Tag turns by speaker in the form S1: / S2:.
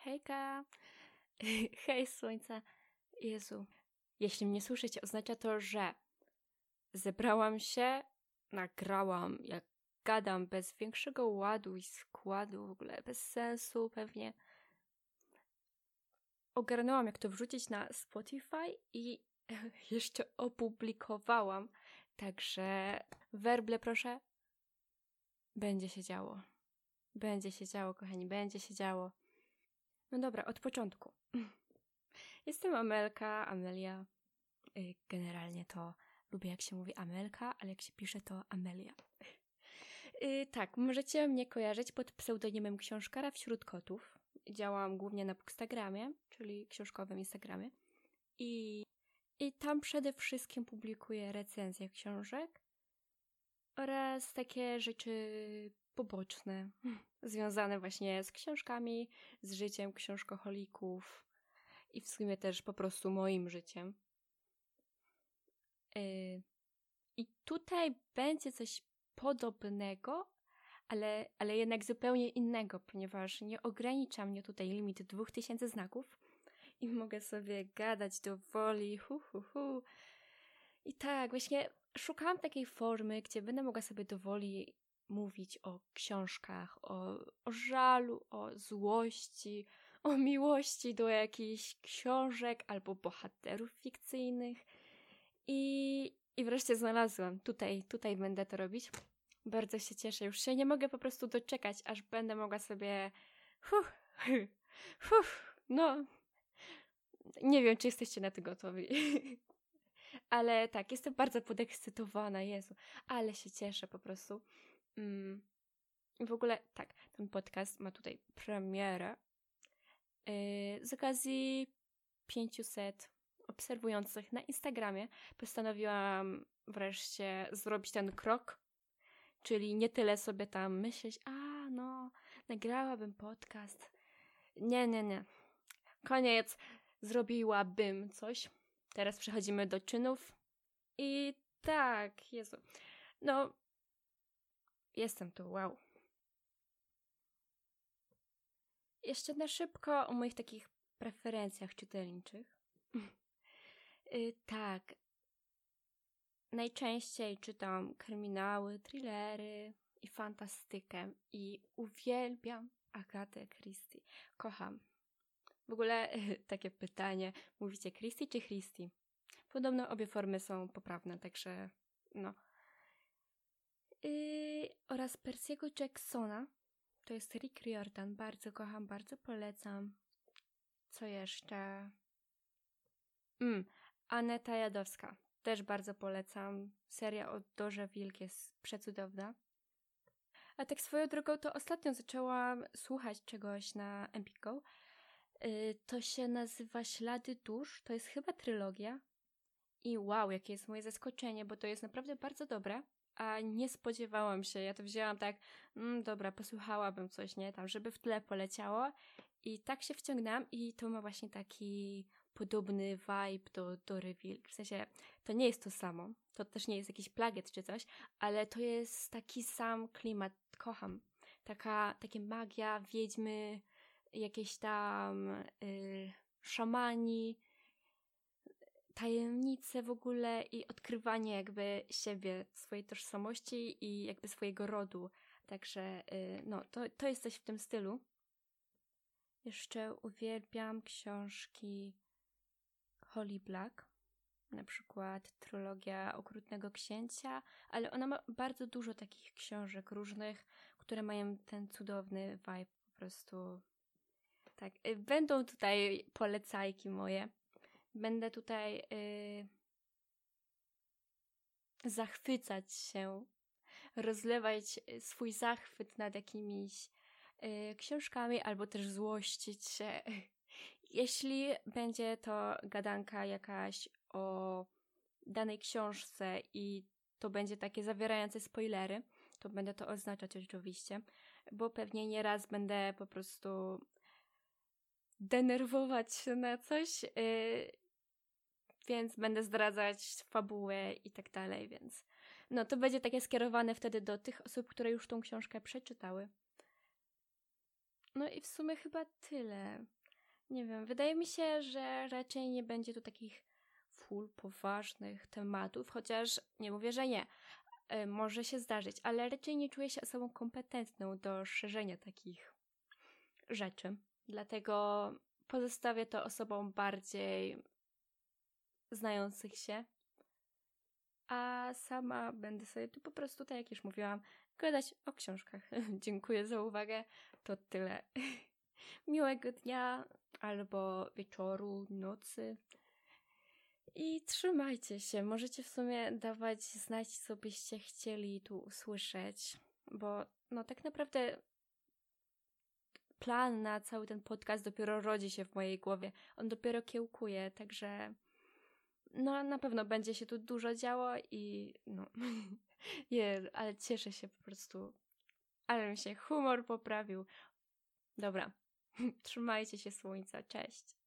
S1: Hejka! Hej słońca! Jezu. Jeśli mnie słyszycie, oznacza to, że zebrałam się, nagrałam, jak gadam, bez większego ładu i składu, w ogóle bez sensu pewnie. Ogarnęłam, jak to wrzucić na Spotify i jeszcze opublikowałam. Także werble proszę. Będzie się działo. Będzie się działo, kochani, będzie się działo. No dobra, od początku. Jestem Amelka, Amelia. Y, generalnie to lubię, jak się mówi Amelka, ale jak się pisze, to Amelia. Yy, tak, możecie mnie kojarzyć pod pseudonimem Książkara wśród kotów. Działam głównie na Bookstagramie, czyli książkowym Instagramie. I, I tam przede wszystkim publikuję recenzje książek oraz takie rzeczy poboczne, związane właśnie z książkami, z życiem książkoholików i w sumie też po prostu moim życiem. Yy, I tutaj będzie coś podobnego, ale, ale jednak zupełnie innego, ponieważ nie ogranicza mnie tutaj limit 2000 znaków i mogę sobie gadać do woli, hu, hu, hu. I tak, właśnie szukałam takiej formy, gdzie będę mogła sobie dowoli mówić o książkach, o, o żalu, o złości, o miłości do jakichś książek albo bohaterów fikcyjnych. I, i wreszcie znalazłam. Tutaj, tutaj będę to robić. Bardzo się cieszę. Już się nie mogę po prostu doczekać, aż będę mogła sobie. Huh, huh, no. Nie wiem, czy jesteście na to gotowi. Ale tak, jestem bardzo podekscytowana, Jezu. Ale się cieszę po prostu. Mm. W ogóle, tak, ten podcast ma tutaj premierę. Yy, z okazji 500 obserwujących na Instagramie postanowiłam wreszcie zrobić ten krok, czyli nie tyle sobie tam myśleć, a no, nagrałabym podcast. Nie, nie, nie. Koniec. Zrobiłabym coś. Teraz przechodzimy do czynów. I tak, Jezu. No, jestem tu, wow. Jeszcze na szybko o moich takich preferencjach czytelniczych. yy, tak. Najczęściej czytam kryminały, thrillery i fantastykę i uwielbiam Agatę Christie. Kocham. W ogóle takie pytanie, mówicie Christie czy Christie? Podobno obie formy są poprawne, także no. Yy, oraz Persiego Jacksona. To jest Rick Riordan. Bardzo kocham, bardzo polecam. Co jeszcze? Mm, Aneta Jadowska. Też bardzo polecam. Seria o Dorze Wilk jest przecudowna. A tak swoją drogą to ostatnio zaczęłam słuchać czegoś na Empico. Yy, to się nazywa Ślady Dusz. To jest chyba trylogia. I wow, jakie jest moje zaskoczenie, bo to jest naprawdę bardzo dobre. A nie spodziewałam się. Ja to wzięłam tak, mm, dobra, posłuchałabym coś, nie? Tam, żeby w tle poleciało. I tak się wciągnęłam i to ma właśnie taki podobny vibe do, do Reveal. W sensie, to nie jest to samo. To też nie jest jakiś plagiat czy coś, ale to jest taki sam klimat. Kocham. Taka, takie magia, wiedźmy, jakieś tam y, szamani, tajemnice w ogóle i odkrywanie jakby siebie, swojej tożsamości i jakby swojego rodu. Także y, no, to, to jest coś w tym stylu. Jeszcze uwielbiam książki Holly Black, na przykład trylogia Okrutnego Księcia, ale ona ma bardzo dużo takich książek różnych, które mają ten cudowny vibe po prostu. Tak, y, będą tutaj polecajki moje. Będę tutaj yy, zachwycać się, rozlewać swój zachwyt nad jakimiś yy, książkami albo też złościć się jeśli będzie to gadanka jakaś o danej książce i to będzie takie zawierające spoilery, to będę to oznaczać oczywiście, bo pewnie nieraz będę po prostu denerwować się na coś, yy, więc będę zdradzać fabułę i tak dalej, więc no to będzie takie skierowane wtedy do tych osób, które już tą książkę przeczytały. No i w sumie chyba tyle. Nie wiem, wydaje mi się, że raczej nie będzie tu takich full poważnych tematów, chociaż nie mówię, że nie. E, może się zdarzyć, ale raczej nie czuję się osobą kompetentną do szerzenia takich rzeczy. Dlatego pozostawię to osobom bardziej znających się. A sama będę sobie tu po prostu, tak jak już mówiłam, gadać o książkach. Dziękuję za uwagę. To tyle. Miłego dnia albo wieczoru, nocy. I trzymajcie się. Możecie w sumie dawać znać, co byście chcieli tu usłyszeć, bo no tak naprawdę plan na cały ten podcast dopiero rodzi się w mojej głowie. On dopiero kiełkuje, także no na pewno będzie się tu dużo działo i no ale cieszę się po prostu. Ale mi się humor poprawił. Dobra. Trzymajcie się słońca. Cześć.